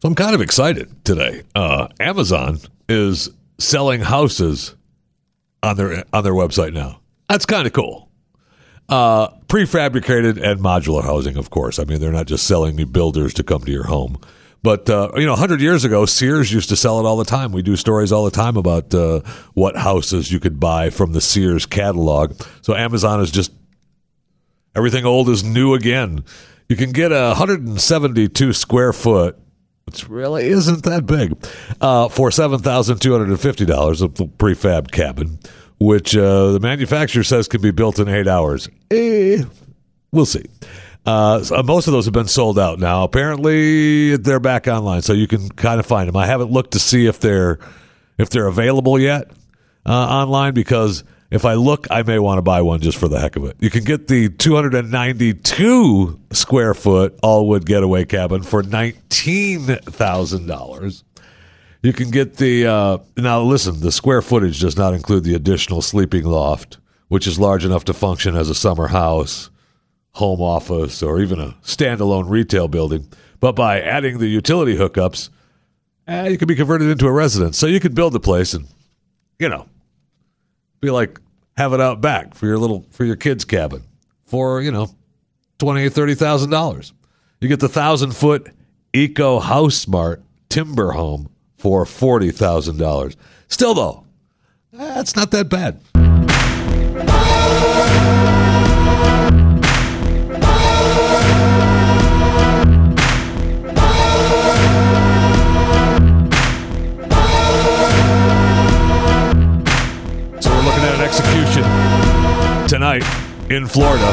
So I'm kind of excited today. Uh, Amazon is selling houses on their on their website now. That's kind of cool. Uh, prefabricated and modular housing, of course. I mean, they're not just selling me builders to come to your home. But uh, you know, hundred years ago, Sears used to sell it all the time. We do stories all the time about uh, what houses you could buy from the Sears catalog. So Amazon is just everything old is new again. You can get a 172 square foot which really isn't that big, uh, for seven thousand two hundred and fifty dollars, a prefab cabin, which uh, the manufacturer says can be built in eight hours. Eh, we'll see. Uh, most of those have been sold out now. Apparently, they're back online, so you can kind of find them. I haven't looked to see if they're if they're available yet uh, online because if I look, I may want to buy one just for the heck of it. You can get the 292 square foot all wood getaway cabin for $19,000. You can get the, uh, now listen, the square footage does not include the additional sleeping loft, which is large enough to function as a summer house, home office, or even a standalone retail building. But by adding the utility hookups, eh, you can be converted into a residence. So you could build the place and, you know, be like have it out back for your little for your kids cabin for you know twenty thirty thousand dollars. You get the thousand foot Eco House Smart timber home for forty thousand dollars. Still though, that's not that bad. Execution tonight in Florida.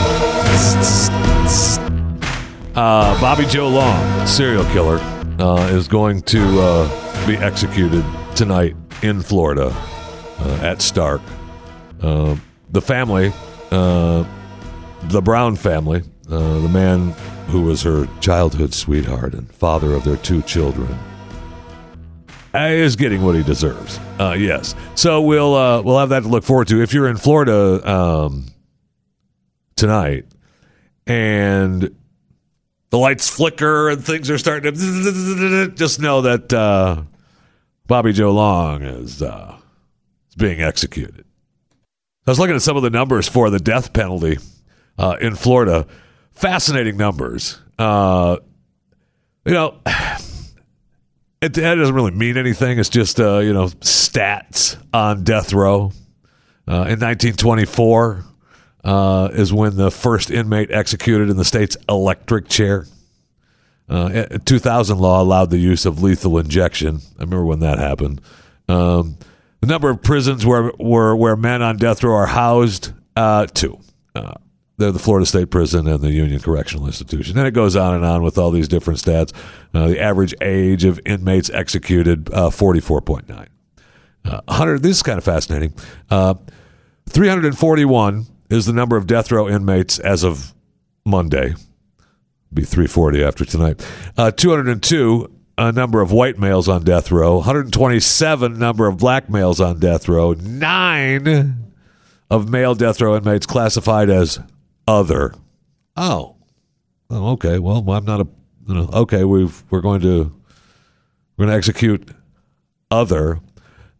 Uh, Bobby Joe Long, serial killer, uh, is going to uh, be executed tonight in Florida uh, at Starke. Uh, the family, uh, the Brown family, the man who was her childhood sweetheart and father of their two children, is getting what he deserves. Uh, yes. So we'll uh, we'll have that to look forward to. If you're in Florida um, tonight and the lights flicker and things are starting to just know that uh, Bobby Joe Long is uh, is being executed. I was looking at some of the numbers for the death penalty uh, in Florida. Fascinating numbers. Uh, you know, it, that doesn't really mean anything. It's just uh, you know stats on death row. Uh, in 1924 uh, is when the first inmate executed in the state's electric chair. Uh, 2000 law allowed the use of lethal injection. I remember when that happened. Um, the number of prisons where where where men on death row are housed uh, two. Uh, they're the Florida State Prison and the Union Correctional Institution. And it goes on and on with all these different stats. Uh, the average age of inmates executed, uh, 44.9. Uh, 100, this is kind of fascinating. Uh, 341 is the number of death row inmates as of Monday. Be 340 after tonight. Uh, 202 a number of white males on death row. 127 number of black males on death row. Nine of male death row inmates classified as other. Oh, oh, okay. Well, I'm not a. You know, okay, we've we're going to we're going to execute other.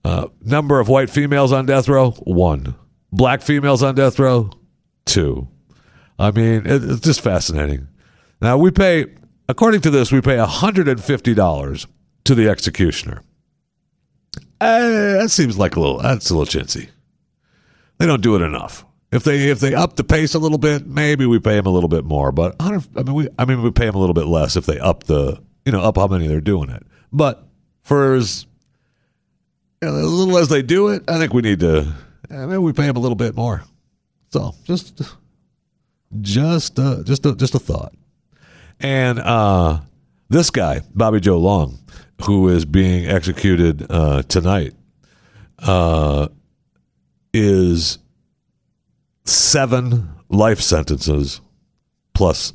Uh, number of white females on death row one. Black females on death row two. I mean, it, it's just fascinating. Now we pay, according to this, we pay hundred and fifty dollars to the executioner. Uh, that seems like a little. That's a little chintzy. They don't do it enough. If they if they up the pace a little bit, maybe we pay them a little bit more. But I mean, we I mean we pay them a little bit less if they up the you know up how many they're doing it. But for as you know, little as they do it, I think we need to uh, maybe we pay them a little bit more. So just just just a, just a thought. And uh, this guy, Bobby Joe Long, who is being executed uh, tonight, uh, is seven life sentences plus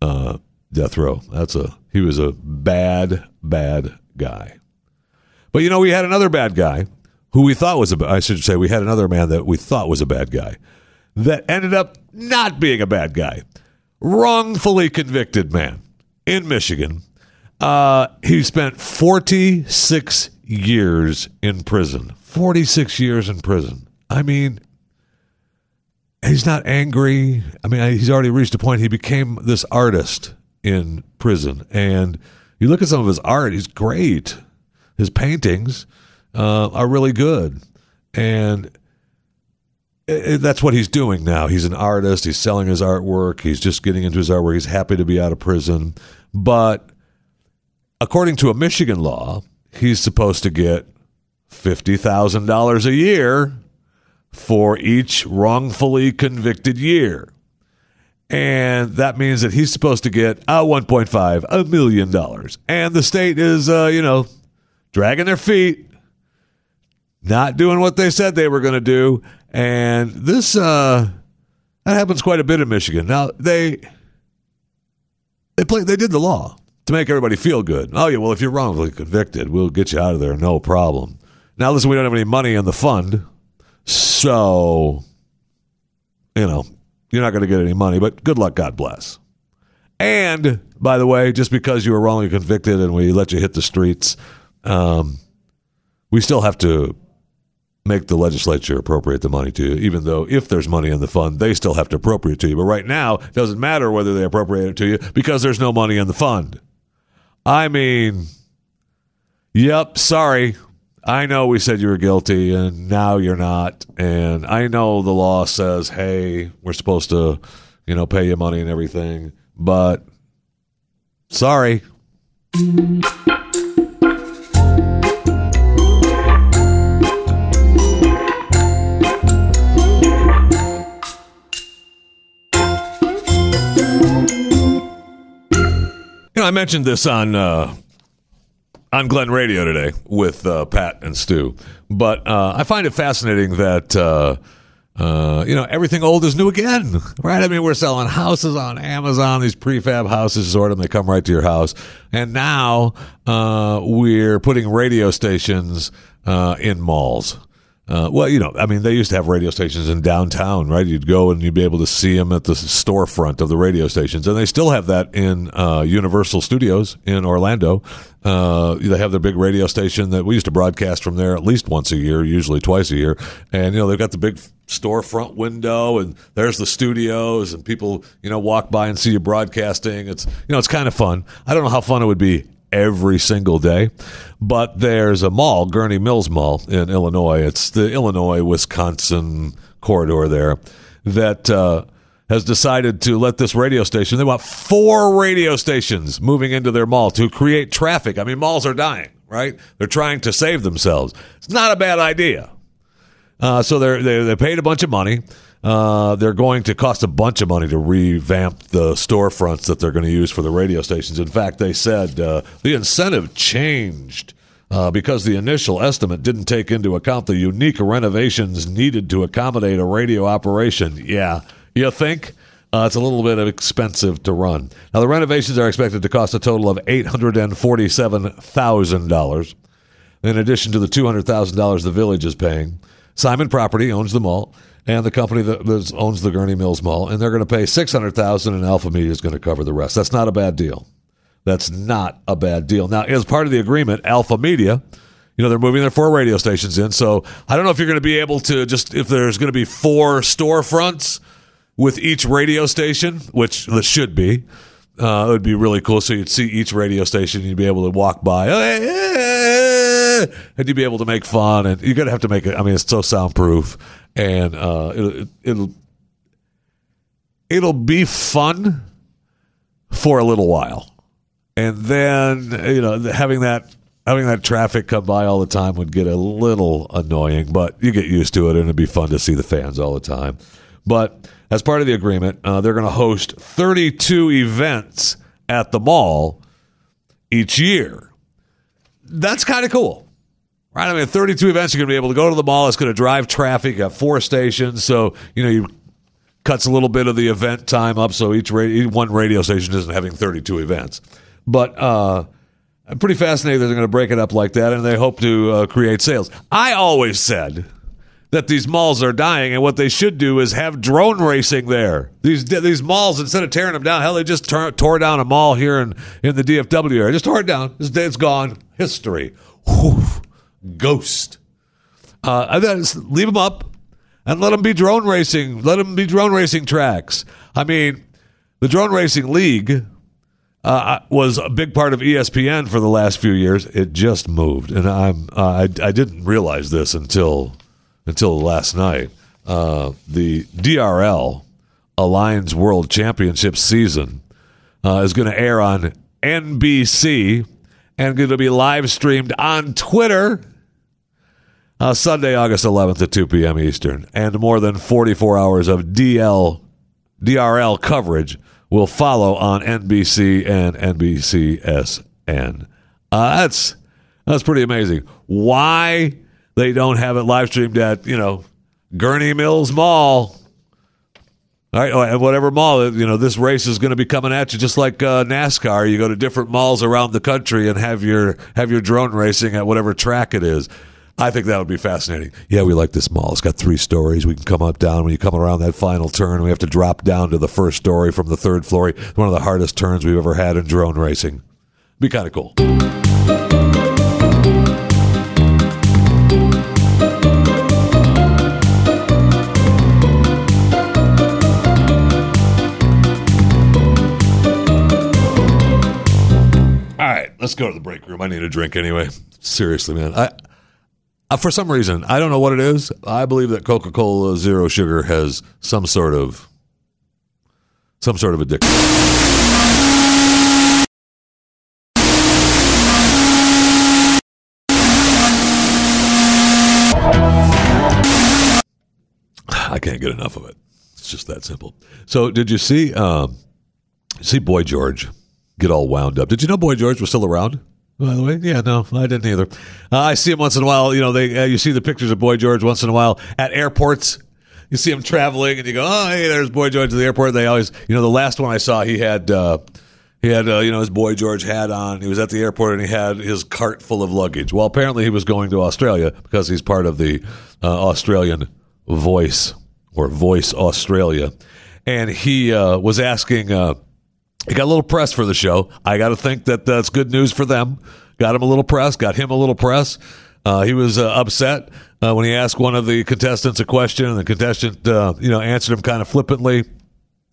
uh, death row. That's a he was a bad, bad guy. But you know, we had another bad guy who we thought was a. I should say we had another man that we thought was a bad guy that ended up not being a bad guy. Wrongfully convicted man in Michigan Uh, he spent 46 years in prison. 46 years in prison. I mean, he's not angry. I mean, he's already reached a point. He became this artist in prison. And you look at some of his art, he's great. His paintings uh, are really good. And it, that's what he's doing now. He's an artist. He's selling his artwork. He's just getting into his artwork. He's happy to be out of prison. But according to a Michigan law, he's supposed to get $50,000 a year for each wrongfully convicted year. And that means that he's supposed to get uh, 1.5 a million dollars. And the state is, uh, you know, dragging their feet, not doing what they said they were going to do. And this uh, that happens quite a bit in Michigan. Now they they play they did the law to make everybody feel good. Oh yeah, well if you're wrongfully convicted, we'll get you out of there, no problem. Now listen, we don't have any money in the fund, so you know you're not going to get any money. But good luck, God bless. And by the way, just because you were wrongly convicted and we let you hit the streets, um, we still have to make the legislature appropriate the money to you, even though if there's money in the fund, they still have to appropriate to you. But right now, it doesn't matter whether they appropriate it to you because there's no money in the fund. I mean, yep, sorry. I know we said you were guilty and now you're not. And I know the law says, hey, we're supposed to, you know, pay you money and everything. But sorry. I mentioned this on uh, on Glenn Radio today with uh, Pat and Stu, but uh, I find it fascinating that. Uh, uh, you know, everything old is new again, right? I mean, we're selling houses on Amazon, these prefab houses, sort of, they come right to your house. And now uh, we're putting radio stations in malls. Uh, well, you know, I mean, they used to have radio stations in downtown, right? You'd go and you'd be able to see them at the storefront of the radio stations, and they still have that in uh, Universal Studios in Orlando. Uh, they have their big radio station that we used to broadcast from there at least once a year, usually twice a year. And you know, they've got the big storefront window, and there's the studios, and people you know walk by and see you broadcasting. It's you know, it's kind of fun. I don't know how fun it would be every single day. But there's a mall, Gurnee Mills Mall in Illinois. It's the Illinois Wisconsin corridor there that uh, has decided to let this radio station. They want four radio stations moving into their mall to create traffic. I mean, malls are dying, right? They're trying to save themselves. It's not a bad idea. Uh, so they they paid a bunch of money. Uh, they're going to cost a bunch of money to revamp the storefronts that they're going to use for the radio stations. In fact, they said uh, the incentive changed uh, because the initial estimate didn't take into account the unique renovations needed to accommodate a radio operation. Yeah, you think? Uh, it's a little bit expensive to run. Now, the renovations are expected to cost a total of $847,000, in addition to the $200,000 the village is paying. Simon Property owns the mall and the company that, owns the Gurnee Mills Mall, and they're going to pay six hundred thousand, and Alpha Media is going to cover the rest. That's not a bad deal. That's not a bad deal. Now, as part of the agreement, Alpha Media, you know, they're moving their four radio stations in. So I don't know if you're going to be able to just if there's going to be four storefronts with each radio station, which there should be. Uh, it would be really cool. So you'd see each radio station, you'd be able to walk by, and you'd be able to make fun. And you're going to have to make it. I mean, it's so soundproof and uh, it'll, it'll it'll be fun for a little while, and then you know having that having that traffic come by all the time would get a little annoying, but you get used to it, and it'd be fun to see the fans all the time. But as part of the agreement, uh, they're going to host 32 events at the mall each year. That's kind of cool. Right, I mean, 32 events. You're going to be able to go to the mall. It's going to drive traffic. You got four stations, so you know you cuts a little bit of the event time up. So each radio, one radio station isn't having 32 events. But uh, I'm pretty fascinated they're going to break it up like that, and they hope to uh, create sales. I always said that these malls are dying, and what they should do is have drone racing there. These these malls, instead of tearing them down, hell, they just tore, tore down a mall here in, in the DFW area. Just tore it down. It's, it's gone. History. Whew. Ghost. Uh, leave them up and let them be drone racing. Let them be drone racing tracks. I mean, the drone racing league uh, was a big part of ESPN for the last few years. It just moved, and I'm uh, I, I didn't realize this until until last night. Uh, the DRL Allianz World Championship season uh, is going to air on NBC and going to be live streamed on Twitter uh, Sunday, August 11th at 2 p.m. Eastern. And more than 44 hours of DL DRL coverage will follow on NBC and NBCSN. Uh, that's that's pretty amazing. Why they don't have it live streamed at you know Gurnee Mills Mall? All right, oh, whatever mall, you know, this race is going to be coming at you just like uh, NASCAR. You go to different malls around the country and have your have your drone racing at whatever track it is. I think that would be fascinating. Yeah, we like this mall. It's got three stories. We can come up, down. When you come around that final turn, we have to drop down to the first story from the third floor. One of the hardest turns we've ever had in drone racing. Be kind of cool. All right, let's go to the break room. I need a drink anyway. Seriously, man. I uh, for some reason, I don't know what it is. I believe that Coca Cola Zero Sugar has some sort of some sort of addiction. I can't get enough of it. It's just that simple. So, did you see um, see Boy George get all wound up? Did you know Boy George was still around? By the way. Yeah, no, I didn't either. Uh, I see him once in a while. You know, they uh, you see the pictures of Boy George once in a while at airports. You see him traveling, and you go, "Oh, hey, there's Boy George at the airport." They always, you know, the last one I saw, he had uh, he had uh, you know his Boy George hat on. He was at the airport, and he had his cart full of luggage. Well, apparently he was going to Australia because he's part of the uh, Australian Voice or Voice Australia, and he uh, was asking he got a little press for the show. I got to think that that's good news for them. Got him a little press, got him a little press. Uh, he was uh, upset uh, when he asked one of the contestants a question, and the contestant, uh, you know, answered him kind of flippantly,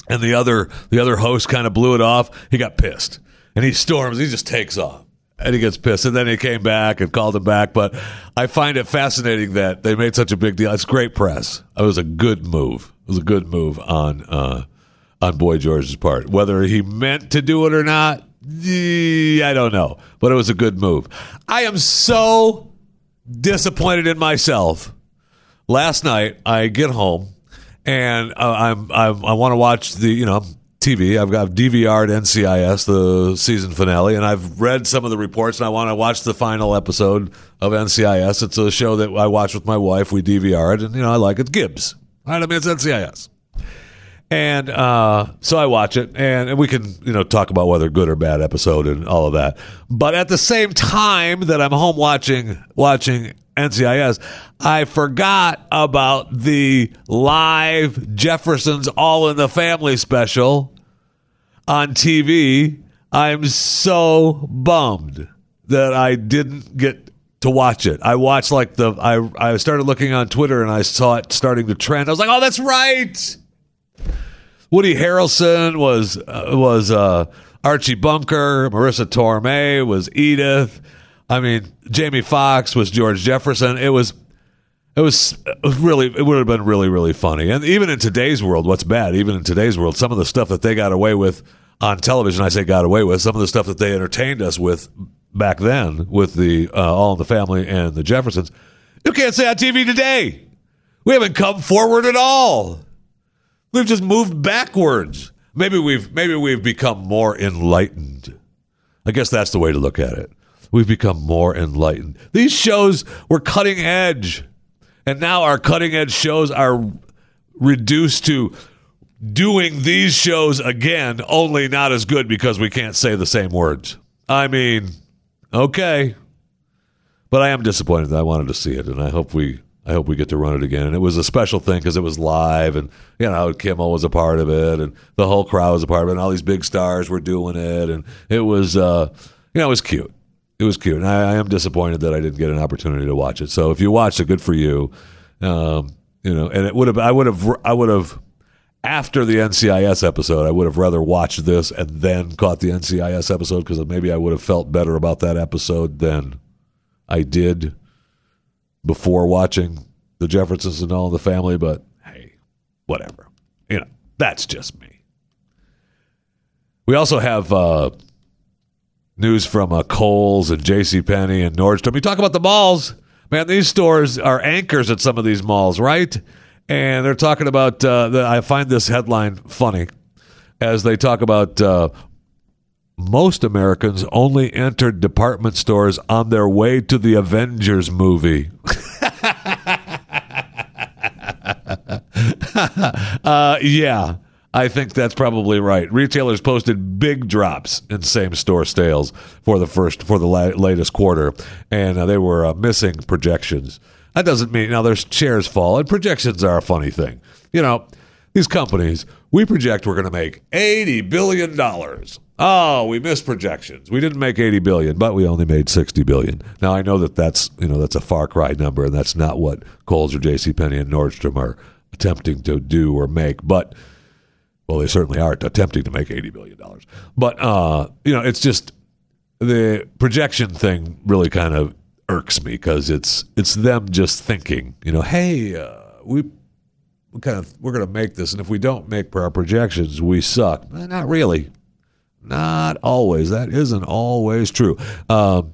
and the other the other host kind of blew it off. He got pissed, and he storms. He just takes off, and he gets pissed. And then he came back and called him back. But I find it fascinating that they made such a big deal. It's great press. It was a good move. It was a good move on uh, on Boy George's part. Whether he meant to do it or not, I don't know. But it was a good move. I am so disappointed in myself. Last night, I get home and uh, I'm, I'm I want to watch the you know TV. I've got DVR'd NCIS the season finale, and I've read some of the reports, and I want to watch the final episode of NCIS. It's a show that I watch with my wife. We DVR'd, and you know I like it. Gibbs, right? I mean it's NCIS. And uh, so I watch it, and, and we can you know talk about whether good or bad episode and all of that. But at the same time that I'm home watching watching NCIS, I forgot about the live Jeffersons All in the Family special on TV. I'm so bummed that I didn't get to watch it. I watched like the I I started looking on Twitter and I saw it starting to trend. I was like, "Oh, that's right." Woody Harrelson was uh, was uh, Archie Bunker. Marisa Tomei was Edith. I mean, Jamie Foxx was George Jefferson. It was it was, it was really it would have been really really funny. And even in today's world, what's bad? Even in today's world, some of the stuff that they got away with on television, I say got away with. Some of the stuff that they entertained us with back then with the uh, All in the Family and the Jeffersons, you can't say on TV today. We haven't come forward at all. We've just moved backwards. Maybe we've maybe we've become more enlightened. I guess that's the way to look at it. We've become more enlightened. These shows were cutting edge. And now our cutting edge shows are reduced to doing these shows again, only not as good because we can't say the same words. I mean, okay. But I am disappointed that I wanted to see it, and I hope we I hope we get to run it again. And it was a special thing because it was live, and you know Kimmel was a part of it, and the whole crowd was a part of it, and all these big stars were doing it, and it was, uh, you know, it was cute. It was cute, and I, I, am disappointed that I didn't get an opportunity to watch it. So if you watched it, good for you. Um, you know, and it would have, I would have, I would have after the NCIS episode, I would have rather watched this and then caught the NCIS episode because maybe I would have felt better about that episode than I did before watching the Jeffersons and All the Family. But hey, whatever. You know, that's just me. We also have uh, news from uh, Kohl's and J.C. Penney and Nordstrom. We talk about the malls. Man, these stores are anchors at some of these malls, right? and they're talking about. Uh, the, I find this headline funny as they talk about uh, most Americans only entered department stores on their way to the Avengers movie. uh, yeah, I think that's probably right. Retailers posted big drops in same-store sales for the first for the la- latest quarter, and uh, they were uh, missing projections. That doesn't mean now there's shares fall, and projections are a funny thing. You know, these companies, we project we're going to make eighty billion dollars. Oh, we missed projections. We didn't make eighty billion, but we only made sixty billion. Now I know that that's you know that's a far cry number, and that's not what Kohl's or J.C. Penney and Nordstrom are attempting to do or make, but. Well, they certainly are attempting to make eighty billion dollars, but uh, you know, it's just the projection thing really kind of irks me because it's it's them just thinking, you know, hey, uh, we we kind of we're going to make this, and if we don't make our projections, we suck. Not really, not always. That isn't always true. Um,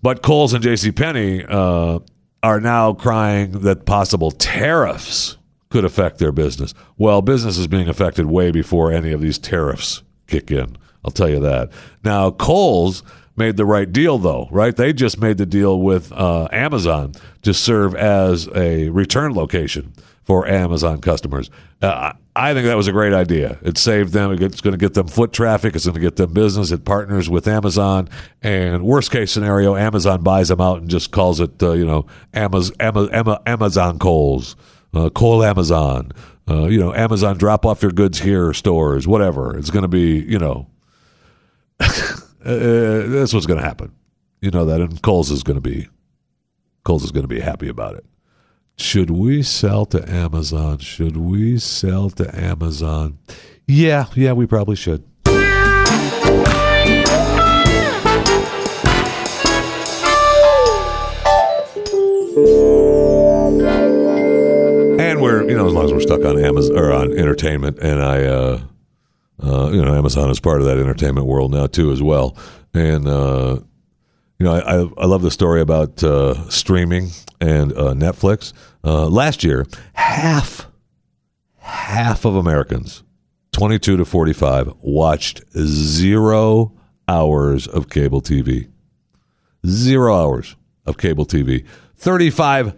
but Kohl's and J.C. Penney uh, are now crying that possible tariffs could affect their business. Well, business is being affected way before any of these tariffs kick in. I'll tell you that. Now, Kohl's made the right deal, though, right? They just made the deal with uh, Amazon to serve as a return location for Amazon customers. Uh, I think that was a great idea. It saved them. It's going to get them foot traffic. It's going to get them business. It partners with Amazon. And worst case scenario, Amazon buys them out and just calls it, uh, you know, Amazon, Kohl's, uh, Kohl Amazon. Uh, you know, Amazon drop off your goods here stores, whatever. It's going to be, you know, uh, uh, that's what's going to happen. You know that, and Kohl's is going to be Kohl's is going to be happy about it. Should we sell to Amazon? Should we sell to Amazon? Yeah, yeah, we probably should. And we're, you know, as long as we're stuck on Amazon or on entertainment, and I, uh, uh, you know, Amazon is part of that entertainment world now too, as well. And uh, you know, I, I love the story about uh, streaming and uh, Netflix. Uh, last year, half half of Americans, twenty two to forty five, watched zero hours of cable TV. Zero hours of cable TV. Thirty five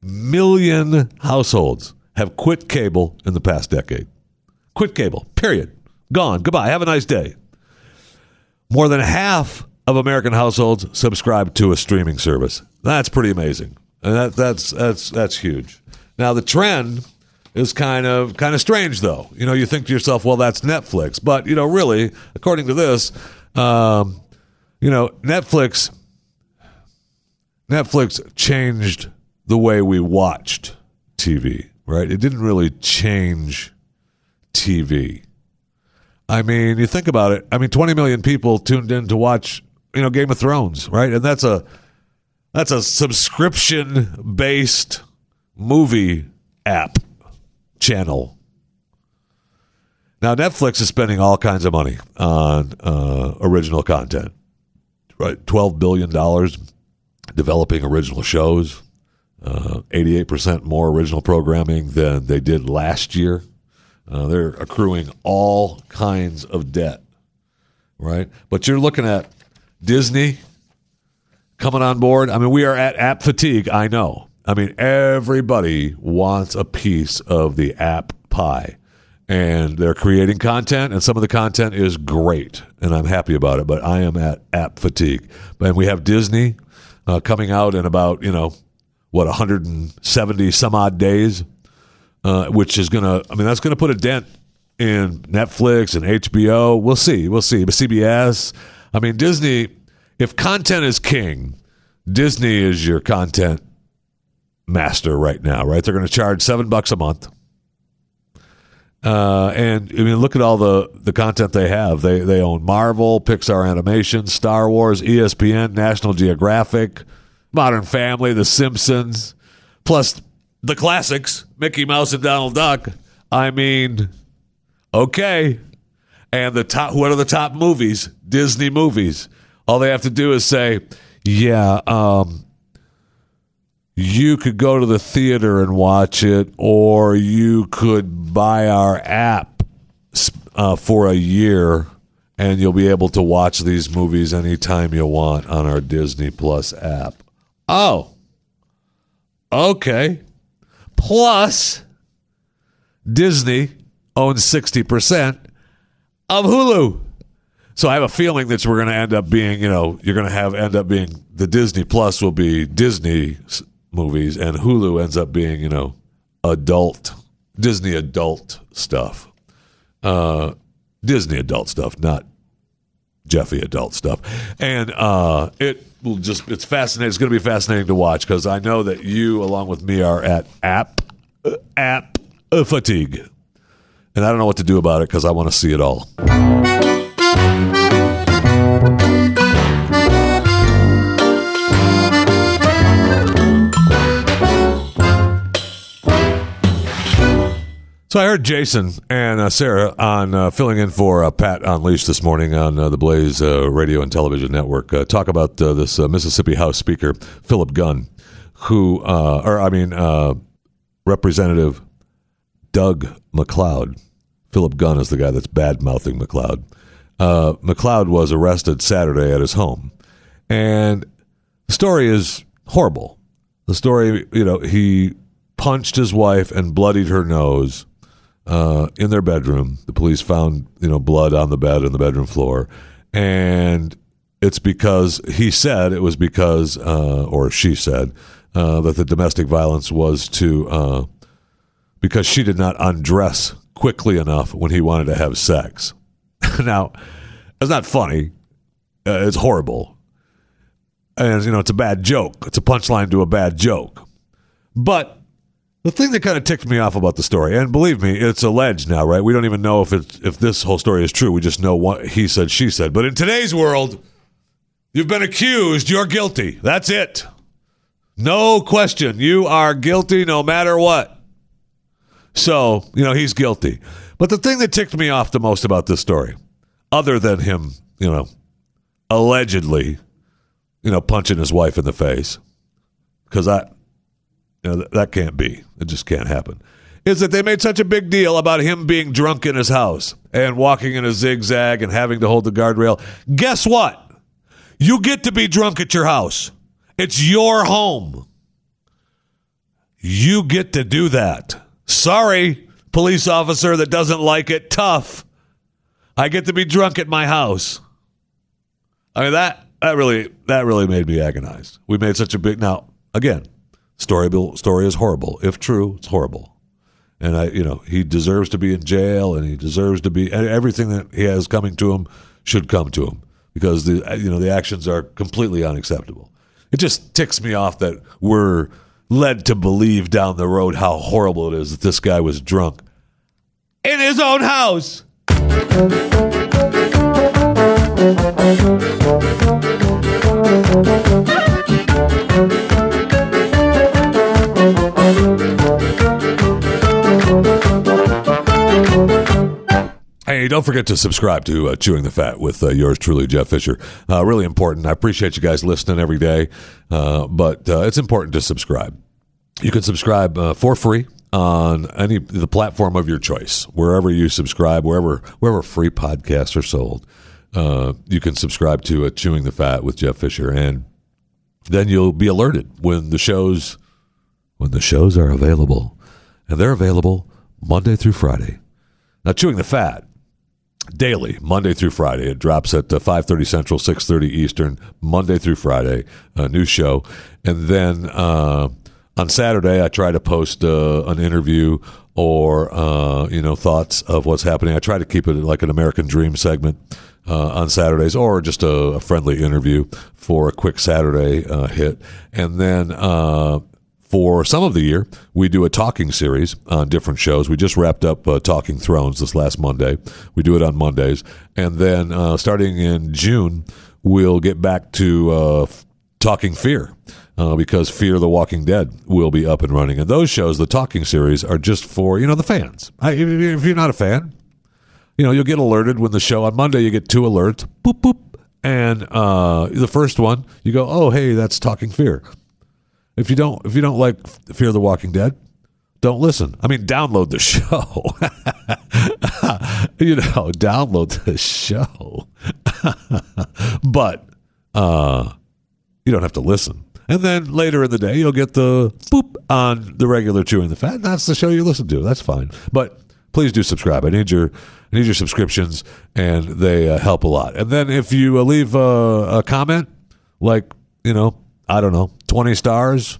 million households have quit cable in the past decade. Quit cable. Period. Gone. Goodbye. Have a nice day. More than half of American households subscribe to a streaming service. That's pretty amazing. And that, that's that's that's huge. Now the trend is kind of kind of strange though. You know, you think to yourself, well, that's Netflix, but you know, really, according to this, um, you know, Netflix Netflix changed the way we watched TV. Right? It didn't really change TV. I mean, you think about it. I mean, 20 million people tuned in to watch, you know, Game of Thrones, right? And that's a that's a subscription based movie app channel. Now, Netflix is spending all kinds of money on uh, original content, right? $12 billion developing original shows, uh, 88% more original programming than they did last year. Uh, they're accruing all kinds of debt, right? But you're looking at Disney coming on board. I mean, we are at app fatigue. I know. I mean, everybody wants a piece of the app pie. And they're creating content, and some of the content is great, and I'm happy about it. But I am at app fatigue. And we have Disney uh, coming out in about you know what 170 some odd days, uh, which is gonna. I mean, that's gonna put a dent in Netflix and HBO. We'll see. We'll see. But CBS. I mean, Disney. If content is king, Disney is your content master right now. Right? They're going to charge seven bucks a month. Uh, and I mean, look at all the, the content they have. They they own Marvel, Pixar Animation, Star Wars, ESPN, National Geographic, Modern Family, The Simpsons, plus the classics, Mickey Mouse and Donald Duck. I mean, okay. And the top, what are the top movies? Disney movies. All they have to do is say, yeah, um, you could go to the theater and watch it, or you could buy our app uh, for a year, and you'll be able to watch these movies anytime you want on our Disney Plus app. Oh, okay. Plus, Disney owns 60% of Hulu. So I have a feeling that we're going to end up being, you know, you're going to have end up being the Disney Plus will be Disney movies, and Hulu ends up being, you know, adult Disney adult stuff, uh, Disney adult stuff, not Jeffy adult stuff, and uh, it will just it's fascinating. It's going to be fascinating to watch because I know that you, along with me, are at app uh, app fatigue, and I don't know what to do about it because I want to see it all. So I heard Jason and uh, Sarah on uh, filling in for uh, Pat Unleashed this morning on uh, the Blaze uh, Radio and Television Network uh, talk about this Mississippi House Speaker Philip Gunn, who, or I mean, Representative Doug McLeod. Philip Gunn is the guy that's bad mouthing McLeod. McLeod was arrested Saturday at his home, and the story is horrible. The story, you know, he punched his wife and bloodied her nose uh, in their bedroom. The police found you know blood on the bed and the bedroom floor, and it's because he said it was because uh, or she said uh, that the domestic violence was to uh, because she did not undress quickly enough when he wanted to have sex. now, it's not funny. Uh, it's horrible. And, you know, it's a bad joke. It's a punchline to a bad joke. But the thing that kind of ticked me off about the story, and believe me, it's alleged now, right? We don't even know if it's if this whole story is true. We just know what he said, she said. But in today's world, you've been accused, you're guilty. That's it. No question. You are guilty no matter what. So, you know, he's guilty. But the thing that ticked me off the most about this story, other than him, you know, allegedly, you know, punching his wife in the face, because I you know, that, that can't be. It just can't happen. Is that they made such a big deal about him being drunk in his house and walking in a zigzag and having to hold the guardrail. Guess what? You get to be drunk at your house. It's your home. You get to do that. Sorry, police officer that doesn't like it. Tough. I get to be drunk at my house. I mean that that really that really made me agonize. We made such a big now again. Story story is horrible. If true, it's horrible. And I, you know, he deserves to be in jail, and he deserves to be everything that he has coming to him should come to him because the you know the actions are completely unacceptable. It just ticks me off that we're led to believe down the road how horrible it is that this guy was drunk in his own house. Don't forget to subscribe to uh, Chewing the Fat with uh, yours truly, Jeff Fisher. Uh, really important. I appreciate you guys listening every day, uh, but uh, it's important to subscribe. You can subscribe uh, for free on any the platform of your choice, wherever you subscribe, wherever wherever free podcasts are sold. you can subscribe to Chewing the Fat with Jeff Fisher, and then you'll be alerted when the shows when the shows are available, and they're available Monday through Friday. Now, Chewing the Fat daily, Monday through Friday. It drops at uh, 5.30 Central, 6.30 Eastern, Monday through Friday, a new show. And then uh, on Saturday, I try to post uh, an interview or uh, you know thoughts of what's happening. I try to keep it like an American Dream segment uh, on Saturdays, or just a, a, friendly interview for a quick Saturday uh, hit, and then. Uh, for some of the year, we do a talking series on different shows. We just wrapped up uh, Talking Thrones this last Monday. We do it on Mondays. And then starting in June, we'll get back to Talking Fear uh, because Fear the Walking Dead will be up and running. And those shows, the talking series, are just for, you know, the fans. I, if you're not a fan, you know, you'll get alerted when the show on Monday, you get two alerts, boop, boop. And uh, the first one, you go, oh, hey, that's Talking Fear. If you don't, if you don't like Fear the Walking Dead, don't listen. I mean, download the show. you know, download the show. but uh, you don't have to listen. And then later in the day, you'll get the boop on the regular chewing the fat. That's the show you listen to. That's fine. But please do subscribe. I need your I need your subscriptions, and they uh, help a lot. And then if you uh, leave a comment, like you know, I don't know, twenty stars,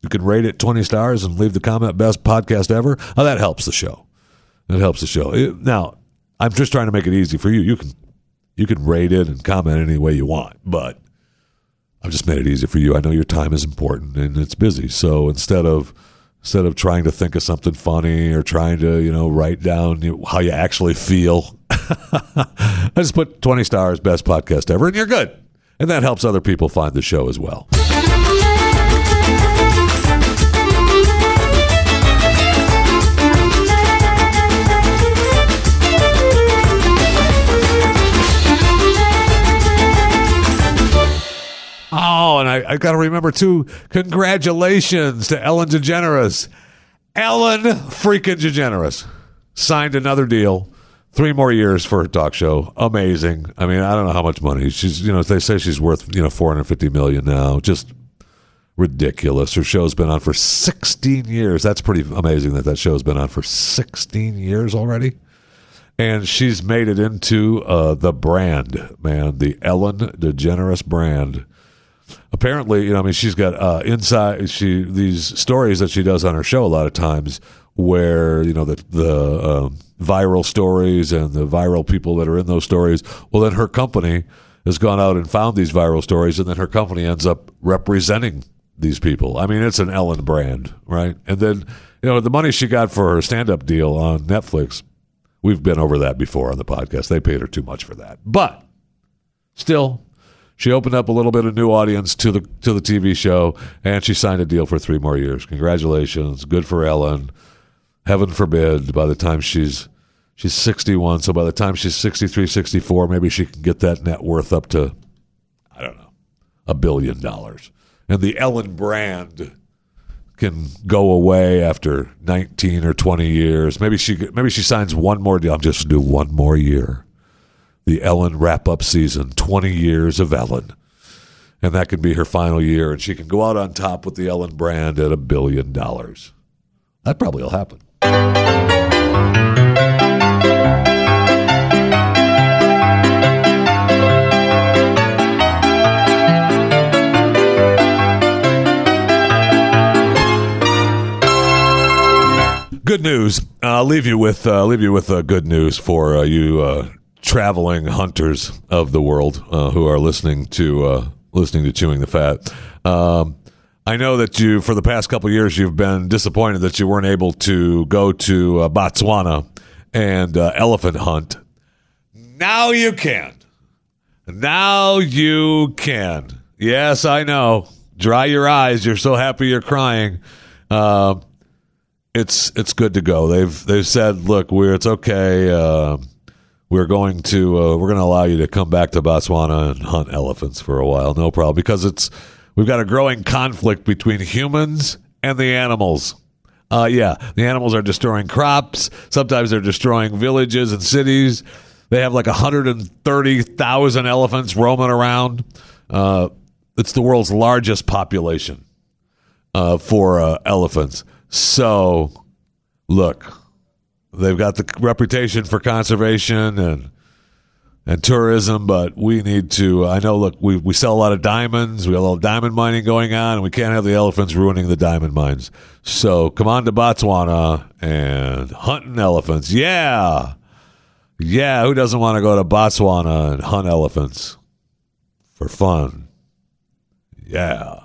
you can rate it twenty stars and leave the comment best podcast ever. Oh, that helps the show. That helps the show. Now, I'm just trying to make it easy for you. You can you can rate it and comment any way you want, but I've just made it easy for you. I know your time is important and it's busy. So instead of instead of trying to think of something funny or trying to you know write down how you actually feel, I just put twenty stars, best podcast ever, and you're good. And that helps other people find the show as well. Oh, and I, I got to remember too. Congratulations to Ellen DeGeneres. Ellen freaking DeGeneres signed another deal. Three more years for her talk show. Amazing. I mean, I don't know how much money she's. You know, they say she's worth you know four hundred fifty million now. Just ridiculous. Her show's been on for sixteen years. That's pretty amazing that that show's been on for sixteen years already and she's made it into uh, the brand, man, the Ellen DeGeneres brand apparently, you know, I mean, she's got uh, inside she these stories that she does on her show a lot of times where you know the the um, viral stories and the viral people that are in those stories. Well, then her company has gone out and found these viral stories, and then her company ends up representing these people. I mean, it's an Ellen brand, right? And then you know the money she got for her stand up deal on Netflix. We've been over that before on the podcast. They paid her too much for that, but still she opened up a little bit of new audience to the to the TV show, and she signed a deal for three more years. Congratulations, good for Ellen. Heaven forbid, by the time she's she's 61, so by the time she's 63, 64, maybe she can get that net worth up to I don't know a billion dollars, and the Ellen brand can go away after 19 or 20 years. Maybe she maybe she signs one more deal. I'm just do one more year the Ellen wrap up season 20 years of Ellen. And that can be her final year, and she can go out on top with the Ellen brand at a billion dollars. That probably will happen. Good news. I'll leave you with uh, leave you with uh, good news for uh, you uh, traveling hunters of the world uh, who are listening to listening to chewing the fat. Um, I know that you, for the past couple years, you've been disappointed that you weren't able to go to uh, Botswana and uh, elephant hunt. Now you can. Now you can. Yes, I know. Dry your eyes. You're so happy you're crying. Uh, it's it's good to go. They've they've said, look, we're it's okay uh, we're going to uh, we're going to allow you to come back to Botswana and hunt elephants for a while, no problem, because it's we've got a growing conflict between humans and the animals. Uh, yeah, the animals are destroying crops. Sometimes they're destroying villages and cities. They have like 130,000 elephants roaming around. Uh, it's the world's largest population uh, for uh, elephants. So, look, They've got the reputation for conservation, and and tourism, but we need to. Uh, I know. Look, we we sell a lot of diamonds. We have a little diamond mining going on, and we can't have the elephants ruining the diamond mines. So come on to Botswana and hunting elephants. Yeah, yeah. Who doesn't want to go to Botswana and hunt elephants for fun? Yeah.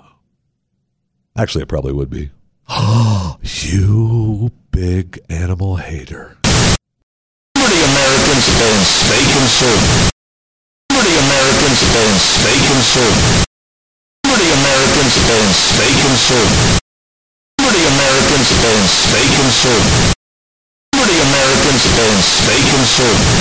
Actually, it probably would be. you big animal hater. Liberty Americans stay conservative. Liberty Americans and stay conservative. Liberty Americans and stay conservative. Liberty Americans and stay conservative. Liberty Americans and stay conservative.